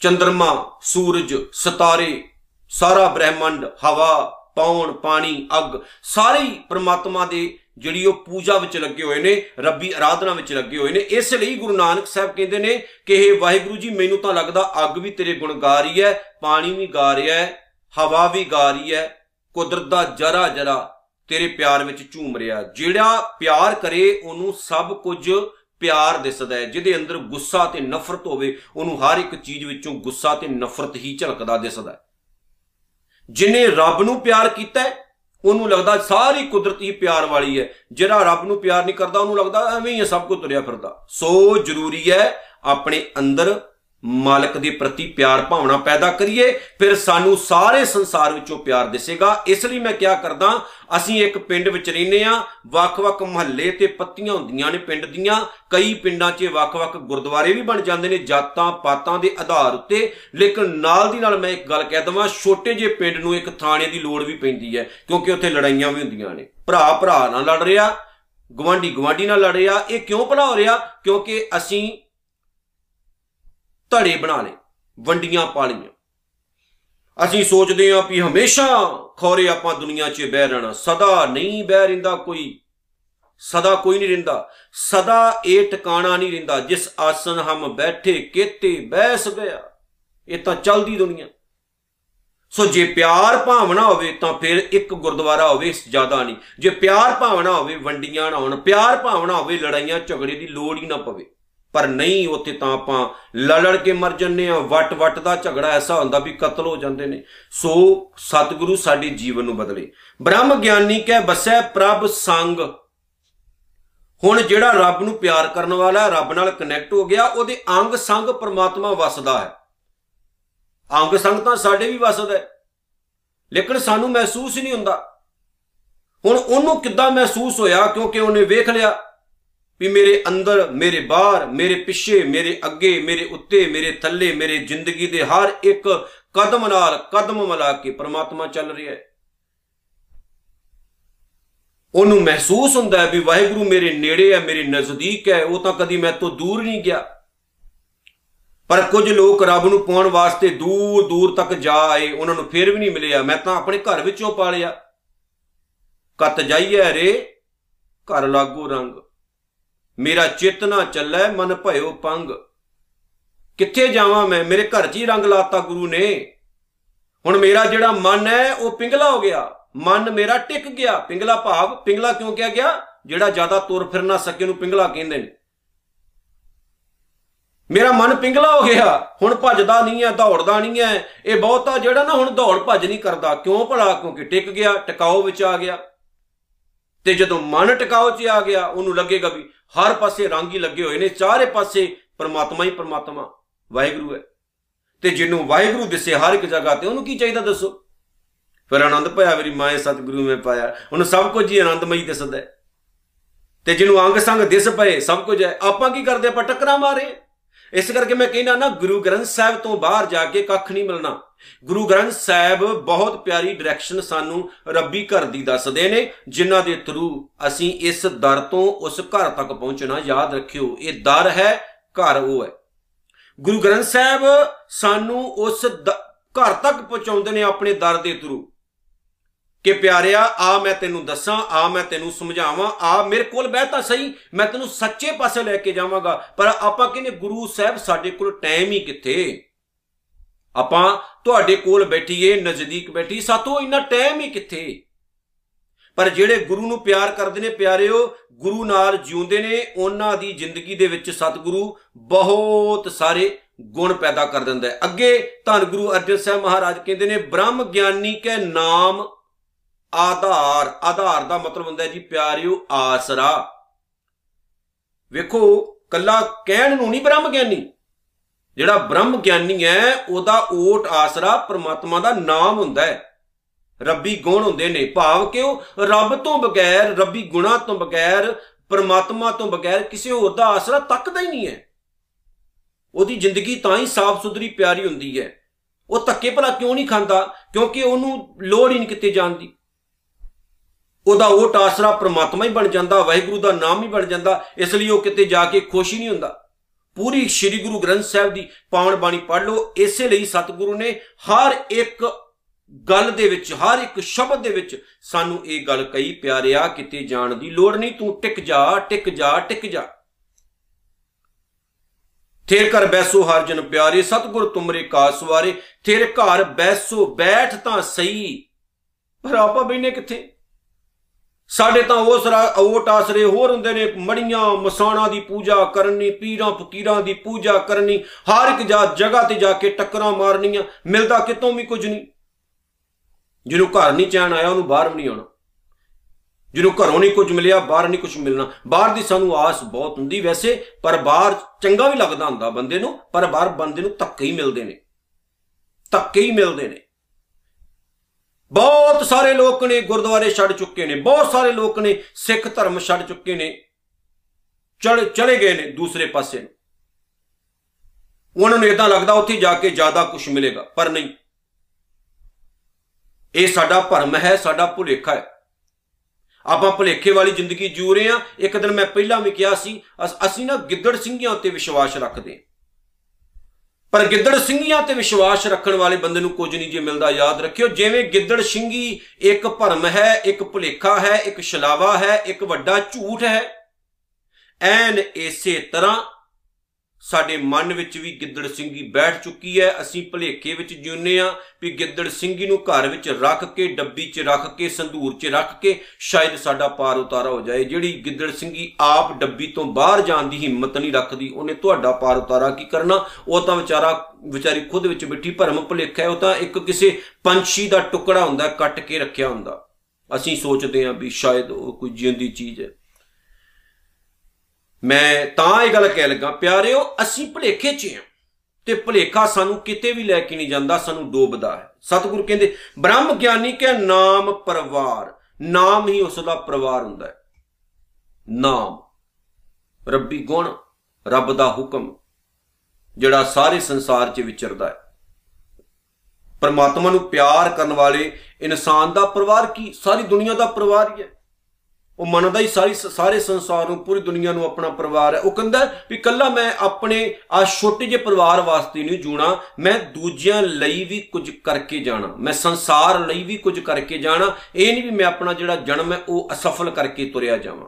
ਚੰ드ਰਮਾ ਸੂਰਜ, ਸਤਾਰੇ, ਸਾਰਾ ਬ੍ਰਹਿਮੰਡ, ਹਵਾ ਪੌਣ ਪਾਣੀ, ਅੱਗ, ਸਾਰੇ ਪ੍ਰਮਾਤਮਾ ਦੇ ਜਿਹੜੀ ਉਹ ਪੂਜਾ ਵਿੱਚ ਲੱਗੇ ਹੋਏ ਨੇ, ਰੱਬੀ ਆਰਾਧਨਾ ਵਿੱਚ ਲੱਗੇ ਹੋਏ ਨੇ, ਇਸ ਲਈ ਗੁਰੂ ਨਾਨਕ ਸਾਹਿਬ ਕਹਿੰਦੇ ਨੇ ਕਿ ਇਹ ਵਾਹਿਗੁਰੂ ਜੀ, ਮੈਨੂੰ ਤਾਂ ਲੱਗਦਾ ਅੱਗ ਵੀ ਤੇਰੇ ਗੁਣ ਗਾ ਰਹੀ ਹੈ, ਪਾਣੀ ਵੀ ਗਾ ਰਿਹਾ ਹੈ, ਹਵਾ ਵੀ ਗਾ ਰਹੀ ਹੈ, ਕੁਦਰਤ ਦਾ ਜਰਾ ਜਰਾ ਤੇਰੇ ਪਿਆਰ ਵਿੱਚ ਝੂਮ ਰਿਹਾ ਜਿਹੜਾ ਪਿਆਰ ਕਰੇ, ਉਹਨੂੰ ਸਭ ਕੁਝ ਪਿਆਰ ਦਿਸਦਾ ਹੈ। ਜਿਹਦੇ ਅੰਦਰ ਗੁੱਸਾ ਤੇ ਨਫ਼ਰਤ ਹੋਵੇ, ਉਹਨੂੰ ਹਰ ਇੱਕ ਚੀਜ਼ ਵਿੱਚੋਂ ਗੁੱਸਾ ਤੇ ਨਫ਼ਰਤ ਹੀ ਝਲਕਦਾ ਦਿਸਦਾ ਹੈ। ਜਿਨੇ ਰੱਬ ਨੂੰ ਪਿਆਰ ਕੀਤਾ ਉਹਨੂੰ ਲੱਗਦਾ ਸਾਰੀ ਕੁਦਰਤ ਹੀ ਪਿਆਰ ਵਾਲੀ ਹੈ। ਜਿਹੜਾ ਰੱਬ ਨੂੰ ਪਿਆਰ ਨਹੀਂ ਕਰਦਾ, ਉਹਨੂੰ ਲੱਗਦਾ ਐਵੇਂ ਹੀ ਸਭ ਕੁਝ ਤੁਰਿਆ ਫਿਰਦਾ। ਸੋ ਜ਼ਰੂਰੀ ਹੈ ਆਪਣੇ ਅੰਦਰ ਮਾਲਕ ਦੇ ਪ੍ਰਤੀ ਪਿਆਰ ਭਾਵਨਾ ਪੈਦਾ ਕਰੀਏ, ਫਿਰ ਸਾਨੂੰ ਸਾਰੇ ਸੰਸਾਰ ਵਿੱਚੋਂ ਪਿਆਰ ਦਿਸੇਗਾ। ਇਸ ਲਈ ਮੈਂ ਕਿਹਾ ਕਰਦਾ, ਅਸੀਂ ਇੱਕ ਪਿੰਡ ਵਿੱਚ ਰਹਿੰਦੇ ਆ ਵੱਖ-ਵੱਖ ਮਹੱਲੇ ਤੇ ਪੱਤੀਆਂ ਹੁੰਦੀਆਂ ਨੇ ਪਿੰਡ ਦੀਆਂ। ਕਈ ਪਿੰਡਾਂ 'ਚ ਵੱਖ-ਵੱਖ ਗੁਰਦੁਆਰੇ ਵੀ ਬਣ ਜਾਂਦੇ ਨੇ, ਜਾਤਾਂ, ਪਾਤਾਂ ਦੇ ਆਧਾਰ ਉੱਤੇ। ਲੇਕਿਨ ਨਾਲ ਦੀ ਨਾਲ ਮੈਂ ਇੱਕ ਗੱਲ ਕਹਿ ਦਵਾਂ, ਛੋਟੇ ਜਿਹੇ ਪਿੰਡ ਨੂੰ ਇੱਕ ਥਾਣੇ ਦੀ ਲੋੜ ਵੀ ਪੈਂਦੀ ਹੈ, ਕਿਉਂਕਿ ਉੱਥੇ ਲੜਾਈਆਂ ਵੀ ਹੁੰਦੀਆਂ ਨੇ। ਭਰਾ ਭਰਾ ਨਾਲ ਲੜ ਰਿਹਾ ਗਵਾਂਢੀ ਗਵਾਂਢੀ ਨਾਲ ਲੜ ਰਿਹਾ, ਇਹ ਕਿਉਂ ਭਲਾ ਹੋ ਰਿਹਾ? ਕਿਉਂਕਿ ਅਸੀਂ ਧੜੇ ਬਣਾ ਲਏ, ਵੰਡੀਆਂ ਪਾ ਲਈਆਂ। ਅਸੀਂ ਸੋਚਦੇ ਹਾਂ ਵੀ ਹਮੇਸ਼ਾ ਖੋਰੇ ਆਪਾਂ ਦੁਨੀਆ 'ਚ ਬਹਿ ਰਹਿਣਾ, ਸਦਾ ਨਹੀਂ ਬਹਿ ਰਹਿੰਦਾ ਕੋਈ, ਸਦਾ ਕੋਈ ਨਹੀਂ ਰਹਿੰਦਾ, ਸਦਾ ਇਹ ਟਿਕਾਣਾ ਨਹੀਂ ਰਹਿੰਦਾ, ਜਿਸ ਆਸਨ ਹਮ ਬੈਠੇ ਕੇਤੇ ਬੈਸ ਗਿਆ, ਇਹ ਤਾਂ ਚਲਦੀ ਦੁਨੀਆ। ਸੋ ਜੇ ਪਿਆਰ ਭਾਵਨਾ ਹੋਵੇ ਤਾਂ ਫਿਰ ਇੱਕ ਗੁਰਦੁਆਰਾ ਹੋਵੇ ਇਸ ਜ਼ਿਆਦਾ ਨਹੀਂ। ਜੇ ਪਿਆਰ ਭਾਵਨਾ ਹੋਵੇ, ਵੰਡੀਆਂ ਨਾ ਹੋਣ, ਪਿਆਰ ਭਾਵਨਾ ਹੋਵੇ, ਲੜਾਈਆਂ ਝਗੜੇ ਦੀ ਲੋੜ ਹੀ ਨਾ ਪਵੇ। ਪਰ ਨਹੀਂ, ਉੱਥੇ ਤਾਂ ਆਪਾਂ ਲੜੜ ਕੇ ਮਰ ਜੰਨੇ ਆ ਵਟ ਵਟ ਦਾ ਝਗੜਾ ਐਸਾ ਹੁੰਦਾ ਵੀ ਕਤਲ ਹੋ ਜਾਂਦੇ ਨੇ। ਸੋ ਸਤਿਗੁਰੂ ਸਾਡੇ ਜੀਵਨ ਨੂੰ ਬਦਲੇ। ਬ੍ਰਹਮ ਗਿਆਨੀ ਕਹਿ ਬਸੈ, ਪ੍ਰਭ ਸੰਗ। ਹੁਣ ਜਿਹੜਾ ਰੱਬ ਨੂੰ ਪਿਆਰ ਕਰਨ ਵਾਲਾ ਰੱਬ ਨਾਲ ਕਨੈਕਟ ਹੋ ਗਿਆ, ਉਹਦੇ ਅੰਗ ਸੰਗ ਪਰਮਾਤਮਾ ਵਸਦਾ ਹੈ। ਅੰਗ ਸੰਗ ਤਾਂ ਸਾਡੇ ਵੀ ਵਸਦਾ ਹੈ। ਲੇਕਿਨ ਸਾਨੂੰ ਮਹਿਸੂਸ ਹੀ ਨਹੀਂ ਹੁੰਦਾ। ਹੁਣ ਉਹਨੂੰ ਕਿੱਦਾਂ ਮਹਿਸੂਸ ਹੋਇਆ? ਕਿਉਂਕਿ ਉਹਨੇ ਵੇਖ ਲਿਆ। ਵੀ ਮੇਰੇ ਅੰਦਰ, ਮੇਰੇ ਬਾਹਰ, ਮੇਰੇ ਪਿੱਛੇ, ਮੇਰੇ ਅੱਗੇ, ਮੇਰੇ ਉੱਤੇ, ਮੇਰੇ ਥੱਲੇ, ਮੇਰੇ ਜ਼ਿੰਦਗੀ ਦੇ ਹਰ ਇੱਕ ਕਦਮ ਨਾਲ ਕਦਮ ਮਿਲਾ ਕੇ ਪ੍ਰਮਾਤਮਾ ਚੱਲ ਰਿਹਾ ਹੈ। ਉਹਨੂੰ ਮਹਿਸੂਸ ਹੁੰਦਾ ਹੈ ਵੀ ਵਾਹਿਗੁਰੂ ਮੇਰੇ ਨੇੜੇ ਹੈ, ਮੇਰੇ ਨਜ਼ਦੀਕ ਹੈ, ਉਹ ਤਾਂ ਕਦੀ ਮੈਂ ਤੋਂ ਦੂਰ ਨਹੀਂ ਗਿਆ। ਪਰ ਕੁਝ ਲੋਕ ਰੱਬ ਨੂੰ ਪਾਉਣ ਵਾਸਤੇ ਦੂਰ ਦੂਰ ਤੱਕ ਜਾ ਆਏ, ਉਹਨਾਂ ਨੂੰ ਫੇਰ ਵੀ ਨਹੀਂ ਮਿਲਿਆ। ਮੈਂ ਤਾਂ ਆਪਣੇ ਘਰ ਵਿੱਚੋਂ ਪਾਲਿਆ। ਕੱਤ ਜਾਈਏ ਰੇ, ਘਰ ਲਾਗੂ ਰੰਗ। ਮੇਰਾ ਚਿੱਤ ਨਾ ਚੱਲੈ, ਮਨ ਭਇਓ ਪੰਗ। ਕਿੱਥੇ ਜਾਵਾਂ ਮੈਂ? ਮੇਰੇ ਘਰ 'ਚ ਹੀ ਰੰਗ ਲਾਤਾ ਗੁਰੂ ਨੇ। ਹੁਣ ਮੇਰਾ ਜਿਹੜਾ ਮਨ ਹੈ, ਉਹ ਪਿੰਗਲਾ ਹੋ ਗਿਆ। ਮਨ ਮੇਰਾ ਟਿਕ ਗਿਆ। ਪਿੰਗਲਾ ਭਾਵ, ਪਿੰਗਲਾ ਕਿਉਂ ਕਿਹਾ ਗਿਆ? ਜਿਹੜਾ ਜ਼ਿਆਦਾ ਤੁਰ ਫਿਰ ਨਾ ਸਕੇ ਨੂੰ ਪਿੰਗਲਾ ਕਹਿੰਦੇ ਨੇ। ਮੇਰਾ ਮਨ ਪਿੰਗਲਾ ਹੋ ਗਿਆ। ਹੁਣ ਭੱਜਦਾ ਨਹੀਂ ਹੈ, ਦੌੜਦਾ ਨਹੀਂ ਹੈ। ਇਹ ਬਹੁਤਾ ਜਿਹੜਾ ਨਾ ਹੁਣ ਦੌੜ ਭੱਜ ਨਹੀਂ ਕਰਦਾ। ਕਿਉਂ ਭਲਾ? ਕਿਉਂਕਿ ਟਿਕ ਗਿਆ ਟਿਕਾਓ ਵਿੱਚ ਆ ਗਿਆ। ਤੇ ਜਦੋਂ ਮਨ ਟਿਕਾਓ 'ਚ ਆ ਗਿਆ, ਉਹਨੂੰ ਲੱਗੇਗਾ ਵੀ ਹਰ ਪਾਸੇ ਰੰਗ ਹੀ ਲੱਗੇ ਹੋਏ ਨੇ, ਚਾਰੇ ਪਾਸੇ ਪਰਮਾਤਮਾ ਹੀ ਪਰਮਾਤਮਾ, ਵਾਹਿਗੁਰੂ ਹੈ। ਤੇ ਜਿਹਨੂੰ ਵਾਹਿਗੁਰੂ ਦਿਸੇ ਹਰ ਇੱਕ ਜਗ੍ਹਾ ਤੇ, ਉਹਨੂੰ ਕੀ ਚਾਹੀਦਾ ਦੱਸੋ? ਫਿਰ ਆਨੰਦ ਪਾਇਆ ਮੇਰੀ ਮਾਏ ਸਤਿਗੁਰੂ ਮੈਂ ਪਾਇਆ। ਉਹਨੂੰ ਸਭ ਕੁਝ ਹੀ ਆਨੰਦਮਈ ਦਿਸਦਾ ਹੈ। ਤੇ ਜਿਹਨੂੰ ਅੰਗ ਸੰਗ ਦਿਸ ਪਏ, ਸਭ ਕੁਝ ਹੈ। ਆਪਾਂ ਕੀ ਕਰਦੇ ਆਪਾਂ ਟੱਕਰਾਂ ਮਾਰੇ। ਇਸ ਕਰਕੇ ਮੈਂ ਕਹਿੰਦਾ ਨਾ, ਗੁਰੂ ਗ੍ਰੰਥ ਸਾਹਿਬ ਤੋਂ ਬਾਹਰ ਜਾ ਕੇ ਕੱਖ ਨਹੀਂ ਮਿਲਣਾ। ਗੁਰੂ ਗ੍ਰੰਥ ਸਾਹਿਬ ਬਹੁਤ ਪਿਆਰੀ ਡਾਇਰੈਕਸ਼ਨ ਸਾਨੂੰ ਰੱਬੀ ਘਰ ਦੀ ਦੱਸਦੇ ਨੇ, ਜਿਨ੍ਹਾਂ ਦੇ ਥਰੂ ਅਸੀਂ ਇਸ ਦਰ ਤੋਂ ਉਸ ਘਰ ਤੱਕ ਪਹੁੰਚਣਾ ਯਾਦ ਰੱਖਿਓ। ਇਹ ਦਰ ਹੈ, ਘਰ ਉਹ ਹੈ। ਗੁਰੂ ਗ੍ਰੰਥ ਸਾਹਿਬ ਸਾਨੂੰ ਉਸ ਘਰ ਤੱਕ ਪਹੁੰਚਾਉਂਦੇ ਨੇ ਆਪਣੇ ਦਰ ਦੇ ਥਰੂ ਕਿ ਪਿਆਰਿਆ, ਆ ਮੈਂ ਤੈਨੂੰ ਦੱਸਾਂ, ਆ ਮੈਂ ਤੈਨੂੰ ਸਮਝਾਵਾਂ, ਆ ਮੇਰੇ ਕੋਲ ਬਹਿ ਤਾਂ ਸਹੀ, ਮੈਂ ਤੈਨੂੰ ਸੱਚੇ ਪਾਸੇ ਲੈ ਕੇ ਜਾਵਾਂਗਾ, ਪਰ ਆਪਾਂ ਕਹਿੰਦੇ ਗੁਰੂ ਸਾਹਿਬ ਸਾਡੇ ਕੋਲ ਟਾਈਮ ਹੀ ਕਿੱਥੇ? ਆਪਾਂ ਤੁਹਾਡੇ ਕੋਲ ਬੈਠੀਏ, ਨਜ਼ਦੀਕ ਬੈਠੀ, ਸਾਤੋਂ ਇੰਨਾ ਟਾਈਮ ਹੀ ਕਿੱਥੇ? ਪਰ ਜਿਹੜੇ ਗੁਰੂ ਨੂੰ ਪਿਆਰ ਕਰਦੇ ਨੇ, ਪਿਆਰਿਓ, ਗੁਰੂ ਨਾਲ ਜਿਉਂਦੇ ਨੇ, ਉਹਨਾਂ ਦੀ ਜ਼ਿੰਦਗੀ ਦੇ ਵਿੱਚ ਸਤਿਗੁਰੂ ਬਹੁਤ ਸਾਰੇ ਗੁਣ ਪੈਦਾ ਕਰ ਦਿੰਦਾ ਹੈ। ਅੱਗੇ ਧੰਨ ਗੁਰੂ ਅਰਜਨ ਸਾਹਿਬ ਮਹਾਰਾਜ ਕਹਿੰਦੇ ਨੇ, ਬ੍ਰਹਮ ਗਿਆਨੀ ਕੇ ਨਾਮ ਆਧਾਰ ਆਧਾਰ ਦਾ ਮਤਲਬ ਹੁੰਦਾ ਹੈ ਜੀ ਪਿਆਰਿਓ ਆਸਰਾ। ਵੇਖੋ, ਕੱਲਾ ਕਹਿਣ ਨੂੰ ਨਹੀਂ ਬ੍ਰਹਮ ਗਿਆਨੀ। ਜਿਹੜਾ ਬ੍ਰਹਮ ਗਿਆਨੀ ਹੈ, ਉਹਦਾ ਓਟ ਆਸਰਾ ਪ੍ਰਮਾਤਮਾ ਦਾ ਨਾਮ ਹੁੰਦਾ ਹੈ। ਰੱਬੀ ਗੁਣ ਹੁੰਦੇ ਨੇ। ਭਾਵ ਕਿ ਉਹ ਰੱਬ ਤੋਂ ਬਗੈਰ, ਰੱਬੀ ਗੁਣਾ ਤੋਂ ਬਗੈਰ, ਪਰਮਾਤਮਾ ਤੋਂ ਬਗੈਰ ਕਿਸੇ ਹੋਰ ਦਾ ਆਸਰਾ ਤੱਕਦਾ ਹੀ ਨਹੀਂ ਹੈ। ਉਹਦੀ ਜ਼ਿੰਦਗੀ ਤਾਂ ਹੀ ਸਾਫ਼ ਸੁਥਰੀ ਪਿਆਰੀ ਹੁੰਦੀ ਹੈ। ਉਹ ਧੱਕੇ ਭਲਾ ਕਿਉਂ ਨਹੀਂ ਖਾਂਦਾ? ਕਿਉਂਕਿ ਉਹਨੂੰ ਲੋੜ ਹੀ ਨਹੀਂ ਕਿਤੇ ਜਾਣ ਦੀ। ਉਹਦਾ ਉਹ ਆਸਰਾ ਪ੍ਰਮਾਤਮਾ ਹੀ ਬਣ ਜਾਂਦਾ, ਵਾਹਿਗੁਰੂ ਦਾ ਨਾਮ ਹੀ ਬਣ ਜਾਂਦਾ, ਇਸ ਲਈ ਉਹ ਕਿਤੇ ਜਾ ਕੇ ਖੁਸ਼ ਹੀ ਨਹੀਂ ਹੁੰਦਾ। ਪੂਰੀ ਸ੍ਰੀ ਗੁਰੂ ਗ੍ਰੰਥ ਸਾਹਿਬ ਦੀ ਪਾਵਨ ਬਾਣੀ ਪੜ੍ਹ ਲਓ, ਇਸੇ ਲਈ ਸਤਿਗੁਰੂ ਨੇ ਹਰ ਇੱਕ ਗੱਲ ਦੇ ਵਿੱਚ, ਹਰ ਇੱਕ ਸ਼ਬਦ ਦੇ ਵਿੱਚ ਸਾਨੂੰ ਇਹ ਗੱਲ ਕਹੀ, ਪਿਆਰਿਆ, ਕਿਤੇ ਜਾਣ ਦੀ ਲੋੜ ਨਹੀਂ, ਤੂੰ ਟਿਕ ਜਾ ਟਿਕ ਜਾ ਟਿਕ ਜਾ। ਥੇਰ ਕਰ ਬੈਸੋ ਹਰ ਜਨ ਪਿਆਰੇ, ਸਤਗੁਰ ਤੁਮਰੇ ਕਾ ਸਵਾਰੇ ਥੇਰ ਘਰ ਬੈਸੋ ਬੈਠ ਤਾਂ ਸਹੀ। ਪਰ ਆਪਾ ਬੈਨੇ ਕਿੱਥੇ? ਸਾਡੇ ਤਾਂ ਉਸ ਓਟ ਆਸਰੇ ਹੋਰ ਹੁੰਦੇ ਨੇ ਮੜੀਆਂ ਮਸਾਣਾ ਦੀ ਪੂਜਾ ਕਰਨੀ, ਪੀਰਾਂ, ਫਕੀਰਾਂ ਦੀ ਪੂਜਾ ਕਰਨੀ, ਹਰ ਇੱਕ ਜਗ੍ਹਾ ਤੇ ਜਾ ਕੇ ਟੱਕਰਾਂ ਮਾਰਨੀਆਂ, ਮਿਲਦਾ ਕਿਤੋਂ ਵੀ ਕੁਝ ਨਹੀਂ। ਜਿਹਨੂੰ ਘਰ ਨਹੀਂ ਚੈਨ ਆਇਆ, ਉਹਨੂੰ ਬਾਹਰ ਵੀ ਨਹੀਂ ਆਉਣਾ। ਜਿਹਨੂੰ ਘਰੋਂ ਨਹੀਂ ਕੁਝ ਮਿਲਿਆ, ਬਾਹਰ ਨਹੀਂ ਕੁਝ ਮਿਲਣਾ। ਬਾਹਰ ਦੀ ਸਾਨੂੰ ਆਸ ਬਹੁਤ ਹੁੰਦੀ ਵੈਸੇ, ਪਰ ਬਾਹਰ ਚੰਗਾ ਵੀ ਲੱਗਦਾ ਹੁੰਦਾ ਬੰਦੇ ਨੂੰ, ਪਰ ਬਾਹਰ ਬੰਦੇ ਨੂੰ ਧੱਕੇ ਹੀ ਮਿਲਦੇ ਨੇ। ਧੱਕੇ ਹੀ ਮਿਲਦੇ ਨੇ। ਬਹੁਤ ਸਾਰੇ ਲੋਕ ਨੇ ਗੁਰਦੁਆਰੇ ਛੱਡ ਚੁੱਕੇ ਨੇ, ਬਹੁਤ ਸਾਰੇ ਲੋਕ ਨੇ ਸਿੱਖ ਧਰਮ ਛੱਡ ਚੁੱਕੇ ਨੇ, ਚੜ, ਚਲੇ ਗਏ ਨੇ ਦੂਸਰੇ ਪਾਸੇ ਉਹਨਾਂ ਨੂੰ ਇਦਾਂ ਲੱਗਦਾ ਉੱਥੇ ਜਾ ਕੇ ਜ਼ਿਆਦਾ ਕੁਝ ਮਿਲੇਗਾ, ਪਰ ਨਹੀਂ। ਇਹ ਸਾਡਾ ਭਰਮ ਹੈ, ਸਾਡਾ ਭੁਲੇਖਾ ਹੈ। ਆਪਾਂ ਭੁਲੇਖੇ ਵਾਲੀ ਜ਼ਿੰਦਗੀ ਜੂ ਰਹੇ ਆ ਇੱਕ ਦਿਨ ਮੈਂ ਪਹਿਲਾਂ ਵੀ ਕਿਹਾ ਸੀ, ਅਸੀਂ ਨਾ ਗਿੱਦੜ ਸਿੰਘੀਆਂ ਉੱਤੇ ਵਿਸ਼ਵਾਸ ਰੱਖਦੇ ਪਰ ਗਿੱਦੜ ਸਿੰਘੀਆਂ ਤੇ ਵਿਸ਼ਵਾਸ ਰੱਖਣ ਵਾਲੇ ਬੰਦੇ ਨੂੰ ਕੁਝ ਨਹੀਂ ਜੇ ਮਿਲਦਾ, ਯਾਦ ਰੱਖਿਓ, ਜਿਵੇਂ ਗਿੱਦੜ ਸਿੰਘੀ ਇੱਕ ਭਰਮ ਹੈ, ਇੱਕ ਭੁਲੇਖਾ ਹੈ, ਇੱਕ ਛਲਾਵਾ ਹੈ, ਇੱਕ ਵੱਡਾ ਝੂਠ ਹੈ, ਐਨ ਇਸੇ ਤਰ੍ਹਾਂ ਸਾਡੇ ਮਨ ਵਿੱਚ ਵੀ ਗਿੱਦੜ ਸਿੰਘੀ ਬੈਠ ਚੁੱਕੀ ਹੈ। ਅਸੀਂ ਭਲੇਖੇ ਵਿੱਚ ਜਿਉਂਨੇ ਆ ਵੀ ਗਿੱਦੜ ਸਿੰਘੀ ਨੂੰ ਘਰ ਵਿੱਚ ਰੱਖ ਕੇ, ਡੱਬੀ 'ਚ ਰੱਖ ਕੇ, ਸੰਧੂਰ 'ਚ ਰੱਖ ਕੇ ਸ਼ਾਇਦ ਸਾਡਾ ਪਾਰ ਉਤਾਰਾ ਹੋ ਜਾਏ। ਜਿਹੜੀ ਗਿੱਦੜ ਸਿੰਘੀ ਆਪ ਡੱਬੀ ਤੋਂ ਬਾਹਰ ਜਾਣ ਦੀ ਹਿੰਮਤ ਨਹੀਂ ਰੱਖਦੀ, ਉਹਨੇ ਤੁਹਾਡਾ ਪਾਰ ਉਤਾਰਾ ਕੀ ਕਰਨਾ? ਉਹ ਤਾਂ ਵਿਚਾਰਾ, ਵਿਚਾਰੀ ਖੁਦ ਵਿੱਚ ਬਿਠੀ ਭਰਮ ਭਲੇਖਾ ਹੈ। ਉਹ ਤਾਂ ਇੱਕ ਕਿਸੇ ਪੰਛੀ ਦਾ ਟੁਕੜਾ ਹੁੰਦਾ, ਕੱਟ ਕੇ ਰੱਖਿਆ ਹੁੰਦਾ। ਅਸੀਂ ਸੋਚਦੇ ਹਾਂ ਵੀ ਸ਼ਾਇਦ ਉਹ ਕੋਈ ਜਿੰਦੀ ਚੀਜ਼ ਹੈ। ਮੈਂ ਤਾਂ ਇਹ ਗੱਲ ਕਹਿ ਲੱਗਾ, ਪਿਆਰਿਓ, ਅਸੀਂ ਭਲੇਖੇ 'ਚ ਹਾਂ ਤੇ ਭਲੇਖਾ ਸਾਨੂੰ ਕਿਤੇ ਵੀ ਲੈ ਕੇ ਨਹੀਂ ਜਾਂਦਾ, ਸਾਨੂੰ ਡੋਬਦਾ ਹੈ। ਸਤਿਗੁਰੂ ਕਹਿੰਦੇ, ਬ੍ਰਹਮ ਗਿਆਨੀ ਕੇ ਨਾਮ ਪਰਿਵਾਰ, ਨਾਮ ਹੀ ਉਸ ਦਾ ਪਰਿਵਾਰ ਹੁੰਦਾ ਹੈ। ਨਾਮ, ਰੱਬੀ ਗੁਣ, ਰੱਬ ਦਾ ਹੁਕਮ, ਜਿਹੜਾ ਸਾਰੇ ਸੰਸਾਰ 'ਚ ਵਿਚਰਦਾ ਹੈ। ਪਰਮਾਤਮਾ ਨੂੰ ਪਿਆਰ ਕਰਨ ਵਾਲੇ ਇਨਸਾਨ ਦਾ ਪਰਿਵਾਰ ਕੀ? ਸਾਰੀ ਦੁਨੀਆ ਦਾ ਪਰਿਵਾਰ ਹੀ ਹੈ। ਉਹ ਮੰਨਦਾ ਹੀ ਸਾਰੀ ਸਾਰੇ ਸੰਸਾਰ ਨੂੰ, ਪੂਰੀ ਦੁਨੀਆ ਨੂੰ ਆਪਣਾ ਪਰਿਵਾਰ ਹੈ। ਉਹ ਕਹਿੰਦਾ ਵੀ ਕੱਲਾ ਮੈਂ ਆਪਣੇ ਆ ਛੋਟੇ ਜਿਹੇ ਪਰਿਵਾਰ ਵਾਸਤੇ ਨਹੀਂ ਜੂਣਾ, ਮੈਂ ਦੂਜਿਆਂ ਲਈ ਵੀ ਕੁਝ ਕਰਕੇ ਜਾਣਾ। ਮੈਂ ਸੰਸਾਰ ਲਈ ਵੀ ਕੁਝ ਕਰਕੇ ਜਾਣਾ, ਇਹ ਨਹੀਂ ਵੀ ਮੈਂ ਆਪਣਾ ਜਿਹੜਾ ਜਨਮ ਹੈ ਉਹ ਅਸਫਲ ਕਰਕੇ ਤੁਰਿਆ ਜਾਵਾਂ।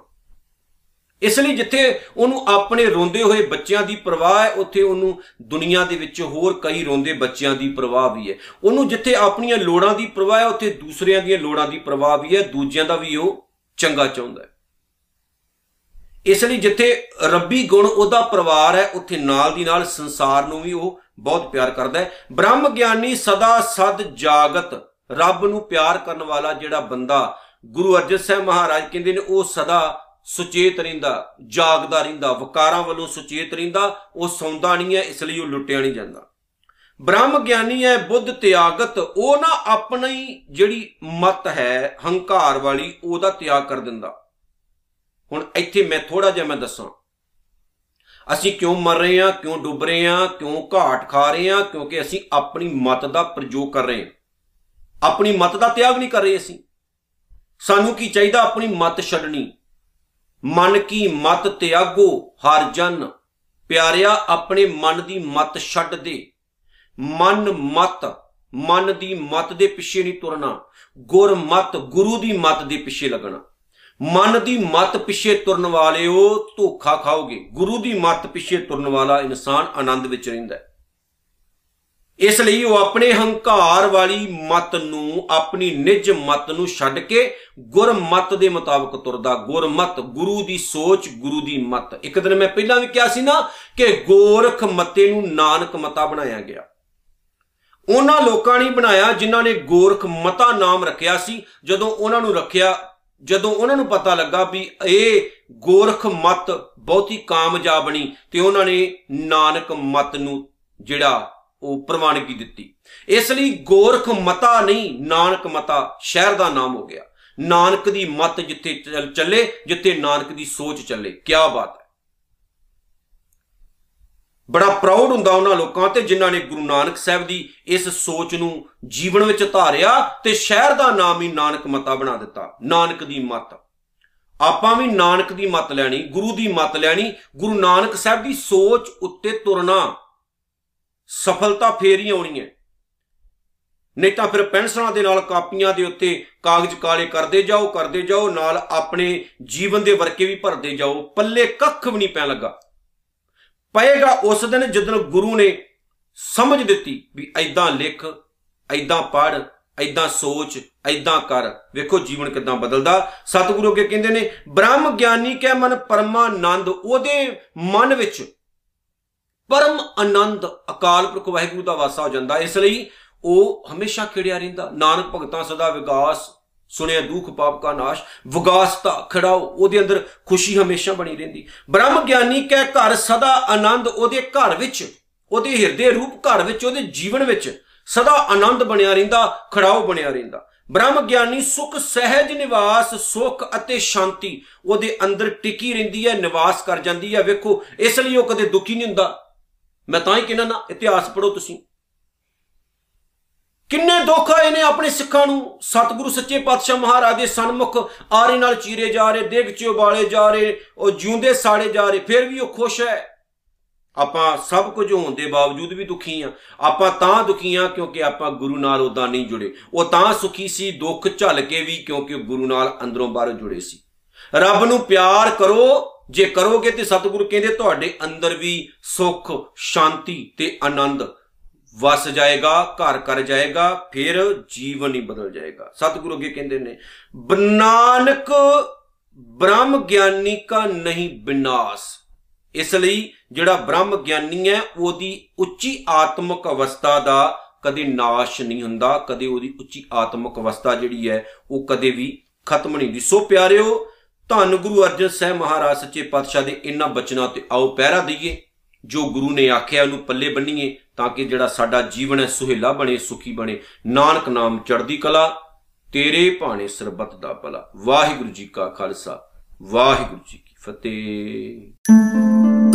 ਇਸ ਲਈ ਜਿੱਥੇ ਉਹਨੂੰ ਆਪਣੇ ਰੋਂਦੇ ਹੋਏ ਬੱਚਿਆਂ ਦੀ ਪਰਵਾਹ ਹੈ, ਉੱਥੇ ਉਹਨੂੰ ਦੁਨੀਆ ਦੇ ਵਿੱਚ ਹੋਰ ਕਈ ਰੋਂਦੇ ਬੱਚਿਆਂ ਦੀ ਪਰਵਾਹ ਵੀ ਹੈ। ਉਹਨੂੰ ਜਿੱਥੇ ਆਪਣੀਆਂ ਲੋੜਾਂ ਦੀ ਪਰਵਾਹ ਹੈ, ਉੱਥੇ ਦੂਸਰਿਆਂ ਦੀਆਂ ਲੋੜਾਂ ਦੀ ਪਰਵਾਹ ਵੀ ਹੈ, ਦੂਜਿਆਂ ਦਾ ਵੀ ਉਹ ਚੰਗਾ ਚਾਹੁੰਦਾ ਹੈ। ਇਸ ਲਈ ਜਿੱਥੇ ਰੱਬੀ ਗੁਣ ਉਹਦਾ ਪਰਿਵਾਰ ਹੈ, ਉੱਥੇ ਨਾਲ ਦੀ ਨਾਲ ਸੰਸਾਰ ਨੂੰ ਵੀ ਉਹ ਬਹੁਤ ਪਿਆਰ ਕਰਦਾ ਹੈ। ਬ੍ਰਹਮ ਗਿਆਨੀ ਸਦਾ ਸਦ ਜਾਗਤ, ਰੱਬ ਨੂੰ ਪਿਆਰ ਕਰਨ ਵਾਲਾ ਜਿਹੜਾ ਬੰਦਾ ਗੁਰੂ ਅਰਜਨ ਸਾਹਿਬ ਮਹਾਰਾਜ ਕਹਿੰਦੇ ਨੇ, ਉਹ ਸਦਾ ਸੁਚੇਤ ਰਹਿੰਦਾ, ਜਾਗਦਾ ਰਹਿੰਦਾ, ਵਕਾਰਾਂ ਵੱਲੋਂ ਸੁਚੇਤ ਰਹਿੰਦਾ, ਉਹ ਸੌਂਦਾ ਨਹੀਂ ਹੈ, ਇਸ ਲਈ ਉਹ ਲੁੱਟਿਆ ਨਹੀਂ ਜਾਂਦਾ। ਬ੍ਰਹਮ ਗਿਆਨੀ ਹੈ, ਬੁੱਧ ਤਿਆਗਤ, ਉਹ ਨਾ ਆਪਣੀ ਜਿਹੜੀ ਮਤ ਹੈ, ਹੰਕਾਰ ਵਾਲੀ, ਉਹਦਾ ਤਿਆਗ ਕਰ ਦਿੰਦਾ। ਹੁਣ ਇੱਥੇ ਮੈਂ ਥੋੜਾ ਜਿਹਾ ਮੈਂ ਦੱਸਾਂ। ਅਸੀਂ ਕਿਉਂ ਮਰ ਰਹੇ ਹਾਂ, ਕਿਉਂ ਡੁੱਬ ਰਹੇ ਹਾਂ, ਕਿਉਂ ਘਾਟ ਖਾ ਰਹੇ ਹਾਂ, ਕਿਉਂਕਿ ਅਸੀਂ ਆਪਣੀ ਮਤ ਦਾ ਪ੍ਰਯੋਗ ਕਰ ਰਹੇ ਹਾਂ। ਆਪਣੀ ਮਤ ਦਾ ਤਿਆਗ ਨਹੀਂ ਕਰ ਰਹੇ ਅਸੀਂ। ਸਾਨੂੰ ਕੀ ਚਾਹੀਦਾ ਆਪਣੀ ਮਤ ਛੱਡਣੀ? ਮਨ ਕੀ ਮਤ ਤਿਆਗੋ, ਹਰ ਜਨ? ਪਿਆਰਿਆ, ਆਪਣੇ ਮਨ ਦੀ ਮਤ ਛੱਡ ਦੇ। ਮਨ ਮਤ, ਮਨ ਦੀ ਮਤ ਦੇ ਪਿੱਛੇ ਨਹੀਂ ਤੁਰਨਾ, ਗੁਰ ਮਤ, ਗੁਰੂ ਦੀ ਮਤ ਦੇ ਪਿੱਛੇ ਲੱਗਣਾ। ਮਨ ਦੀ ਮਤ ਪਿੱਛੇ ਤੁਰਨ ਵਾਲਿਓ ਧੋਖਾ ਖਾਓਗੇ। ਗੁਰੂ ਦੀ ਮਤ ਪਿੱਛੇ ਤੁਰਨ ਵਾਲਾ ਇਨਸਾਨ ਆਨੰਦ ਵਿੱਚ ਰਹਿੰਦਾ ਹੈ। ਇਸ ਲਈ ਉਹ ਆਪਣੇ ਹੰਕਾਰ ਵਾਲੀ ਮਤ ਨੂੰ, ਆਪਣੀ ਨਿਜ ਮਤ ਨੂੰ ਛੱਡ ਕੇ ਗੁਰਮਤ ਦੇ ਮੁਤਾਬਕ ਤੁਰਦਾ। ਗੁਰਮਤ ਗੁਰੂ ਦੀ ਸੋਚ, ਗੁਰੂ ਦੀ ਮਤ। ਇੱਕ ਦਿਨ ਮੈਂ ਪਹਿਲਾਂ ਵੀ ਕਿਹਾ ਸੀ ਨਾ ਕਿ ਗੋਰਖ ਮਤੇ ਨੂੰ ਨਾਨਕ ਮਤਾ ਬਣਾਇਆ ਗਿਆ। ਉਹਨਾਂ ਲੋਕਾਂ ਨੇ ਬਣਾਇਆ ਜਿਨ੍ਹਾਂ ਨੇ ਗੋਰਖ ਮਤਾ ਨਾਮ ਰੱਖਿਆ ਸੀ। ਜਦੋਂ ਉਹਨਾਂ ਨੂੰ ਰੱਖਿਆ, ਜਦੋਂ ਉਹਨਾਂ ਨੂੰ ਪਤਾ ਲੱਗਾ ਵੀ ਇਹ ਗੋਰਖ ਮਤ ਬਹੁਤੀ ਕਾਮਯਾਬਣੀ ਤੇ ਉਹਨਾਂ ਨੇ ਨਾਨਕ ਮਤ ਨੂੰ ਜਿਹੜਾ ਉਹ ਪ੍ਰਵਾਨਗੀ ਦਿੱਤੀ। ਇਸ ਲਈ ਗੋਰਖ ਮਤਾ ਨਹੀਂ, ਨਾਨਕ ਮਤਾ ਸ਼ਹਿਰ ਦਾ ਨਾਮ ਹੋ ਗਿਆ। ਨਾਨਕ ਦੀ ਮਤ ਜਿੱਥੇ ਚੱਲੇ ਜਿੱਥੇ ਨਾਨਕ ਦੀ ਸੋਚ ਚੱਲੇ। ਕੀ ਬਾਤ ਹੈ। ਬੜਾ ਪ੍ਰਾਊਡ ਹੁੰਦਾ ਉਹਨਾਂ ਲੋਕਾਂ ਤੇ ਜਿਨ੍ਹਾਂ ਨੇ ਗੁਰੂ ਨਾਨਕ ਸਾਹਿਬ ਦੀ ਇਸ ਸੋਚ ਨੂੰ ਜੀਵਨ ਵਿੱਚ ਧਾਰਿਆ ਤੇ ਸ਼ਹਿਰ ਦਾ ਨਾਮ ਹੀ ਨਾਨਕ ਮਤਾ ਬਣਾ ਦਿੱਤਾ, ਨਾਨਕ ਦੀ ਮਤ। ਆਪਾਂ ਵੀ ਨਾਨਕ ਦੀ ਮਤ ਲੈਣੀ, ਗੁਰੂ ਦੀ ਮਤ ਲੈਣੀ, ਗੁਰੂ ਨਾਨਕ ਸਾਹਿਬ ਦੀ ਸੋਚ ਉੱਤੇ ਤੁਰਨਾ। ਸਫਲਤਾ ਫੇਰ ਹੀ ਆਉਣੀ ਹੈ। ਨਹੀਂ ਤਾਂ ਫਿਰ ਪੈਨਸਲਾਂ ਦੇ ਨਾਲ ਕਾਪੀਆਂ ਦੇ ਉੱਤੇ ਕਾਗਜ਼ ਕਾਲੇ ਕਰਦੇ ਜਾਓ ਕਰਦੇ ਜਾਓ, ਨਾਲ ਆਪਣੇ ਜੀਵਨ ਦੇ ਵਰਕੇ ਵੀ ਭਰਦੇ ਜਾਓ, ਪੱਲੇ ਕੱਖ ਵੀ ਨਹੀਂ ਪੈਣ ਲੱਗਾ। ਪਏਗਾ ਉਸ ਦਿਨ ਜਦੋਂ ਗੁਰੂ ਨੇ ਸਮਝ ਦਿੱਤੀ ਵੀ ਐਦਾਂ ਲਿਖ ਐਦਾਂ ਪੜ ਐਦਾਂ ਸੋਚ ਐਦਾਂ ਕਰ। ਵੇਖੋ ਜੀਵਨ ਕਿਦਾਂ ਬਦਲਦਾ। ਸਤਿਗੁਰੂ ਅੱਗੇ ਕਹਿੰਦੇ ਨੇ, ਬ੍ਰਹਮ ਗਿਆਨੀ ਕੈ ਮਨ ਪਰਮਾਨੰਦ ਉਹਦੇ ਮਨ ਵਿੱਚ ਪਰਮ ਆਨੰਦ, ਅਕਾਲ ਪੁਰਖ ਵਾਹਿਗੁਰੂ ਦਾ ਵਾਸਾ ਹੋ ਜਾਂਦਾ। ਇਸ ਲਈ ਉਹ ਹਮੇਸ਼ਾ ਖਿੜਿਆ ਰਹਿੰਦਾ। ਨਾਨਕ ਭਗਤਾਂ ਸਦਾ ਵਿਗਾਸ ਸੁਣਿਆ ਦੁੱਖ ਪਾਪ ਕਾ ਨਾਸ਼ ਵਿਗਾਸਤਾ ਖੜਾਓ, ਉਹਦੇ ਅੰਦਰ ਖੁਸ਼ੀ ਹਮੇਸ਼ਾ ਬਣੀ ਰਹਿੰਦੀ। ਬ੍ਰਹਮ ਗਿਆਨੀ ਕੈ ਘਰ ਸਦਾ ਆਨੰਦ ਉਹਦੇ ਘਰ ਵਿੱਚ, ਉਹਦੇ ਹਿਰਦੇ ਰੂਪ ਘਰ ਵਿੱਚ, ਉਹਦੇ ਜੀਵਨ ਵਿੱਚ ਸਦਾ ਆਨੰਦ ਬਣਿਆ ਰਹਿੰਦਾ, ਖੜਾਓ ਬਣਿਆ ਰਹਿੰਦਾ। ਬ੍ਰਹਮ ਗਿਆਨੀ ਸੁਖ, ਸਹਿਜ, ਨਿਵਾਸ, ਸੁਖ ਅਤੇ ਸ਼ਾਂਤੀ ਉਹਦੇ ਅੰਦਰ ਟਿਕੀ ਰਹਿੰਦੀ ਹੈ, ਨਿਵਾਸ ਕਰ ਜਾਂਦੀ ਹੈ। ਵੇਖੋ, ਇਸ ਲਈ ਉਹ ਕਦੇ ਦੁਖੀ ਨਹੀਂ ਹੁੰਦਾ। ਮੈਂ ਤਾਂ ਹੀ ਕਹਿੰਦਾ ਨਾ, ਇਤਿਹਾਸ ਪੜੋ ਤੁਸੀਂ। ਕਿੰਨੇ ਦੁੱਖ ਆਏ ਨੇ ਆਪਣੇ ਸਿੱਖਾਂ ਨੂੰ? ਸਤਿਗੁਰੂ ਸੱਚੇ ਪਾਤਸ਼ਾਹ ਮਹਾਰਾਜ ਦੇ ਸਨਮੁਖ ਆਰੇ ਨਾਲ ਚੀਰੇ ਜਾ ਰਹੇ, ਦੇਗ ਚ ਉਬਾਲੇ ਜਾ ਰਹੇ, ਉਹ ਜਿਉਂਦੇ ਸਾੜੇ ਜਾ ਰਹੇ, ਫਿਰ ਵੀ ਉਹ ਖੁਸ਼ ਹੈ। ਆਪਾਂ ਸਭ ਕੁਝ ਹੋਣ ਦੇ ਬਾਵਜੂਦ ਵੀ ਦੁਖੀ ਆ ਆਪਾਂ ਤਾਂ ਦੁਖੀ ਆ ਕਿਉਂਕਿ ਆਪਾਂ ਗੁਰੂ ਨਾਲ ਉਦਾਂ ਨਹੀਂ ਜੁੜੇ। ਉਹ ਤਾਂ ਸੁਖੀ ਸੀ, ਦੁੱਖ ਝੱਲ ਕੇ ਵੀ ਕਿਉਂਕਿ ਗੁਰੂ ਨਾਲ ਅੰਦਰੋਂ ਬਾਹਰੋਂ ਜੁੜੇ ਸੀ। ਰੱਬ ਨੂੰ ਪਿਆਰ ਕਰੋ। ਜੇ ਕਰੋਗੇ ਤੇ ਸਤਿਗੁਰੂ ਕਹਿੰਦੇ ਤੁਹਾਡੇ ਅੰਦਰ ਵੀ ਸੁੱਖ, ਸ਼ਾਂਤੀ ਤੇ ਆਨੰਦ ਵਸ ਜਾਏਗਾ, ਘਰ ਕਰ ਜਾਏਗਾ, ਫਿਰ ਜੀਵਨ ਹੀ ਬਦਲ ਜਾਏਗਾ। ਸਤਿਗੁਰੂ ਅੱਗੇ ਕਹਿੰਦੇ ਨੇ, ਬਨਾਨਕ ਬ੍ਰਹਮ ਗਿਆਨੀ ਕਾ ਨਹੀਂ ਬਿਨਾਸ਼। ਇਸ ਲਈ ਜਿਹੜਾ ਬ੍ਰਹਮ ਗਿਆਨੀ ਹੈ, ਉਹਦੀ ਉੱਚੀ ਆਤਮਿਕ ਅਵਸਥਾ ਦਾ ਕਦੇ ਨਾਸ਼ ਨਹੀਂ ਹੁੰਦਾ, ਕਦੇ ਉਹਦੀ ਉੱਚੀ ਆਤਮਿਕ ਅਵਸਥਾ ਜਿਹੜੀ ਹੈ, ਉਹ ਕਦੇ ਵੀ ਖਤਮ ਨਹੀਂ ਹੁੰਦੀ। ਸੋ ਪਿਆਰਿਓ, ਧੰਨ ਗੁਰੂ ਅਰਜਨ ਸਾਹਿਬ ਮਹਾਰਾਜ, ਸੱਚੇ ਪਾਤਸ਼ਾਹ ਦੇ ਇਹਨਾਂ ਬਚਨਾਂ ਤੇ ਆਓ, ਪਹਿਰਾ ਦਈਏ। ਜੋ ਗੁਰੂ ਨੇ ਆਖਿਆ, ਉਹਨੂੰ ਪੱਲੇ ਬੰਨੀਏ ਤਾਂ ਕਿ ਜਿਹੜਾ ਸਾਡਾ ਜੀਵਨ ਹੈ, ਸੁਹੇਲਾ ਬਣੇ, ਸੁਖੀ ਬਣੇ। ਨਾਨਕ ਨਾਮ ਚੜ੍ਹਦੀ ਕਲਾ, ਤੇਰੇ ਭਾਣੇ ਸਰਬਤ ਦਾ ਭਲਾ। ਵਾਹਿਗੁਰੂ ਜੀ ਕਾ ਖਾਲਸਾ, ਵਾਹਿਗੁਰੂ ਜੀ ਕੀ ਫਤਿਹ।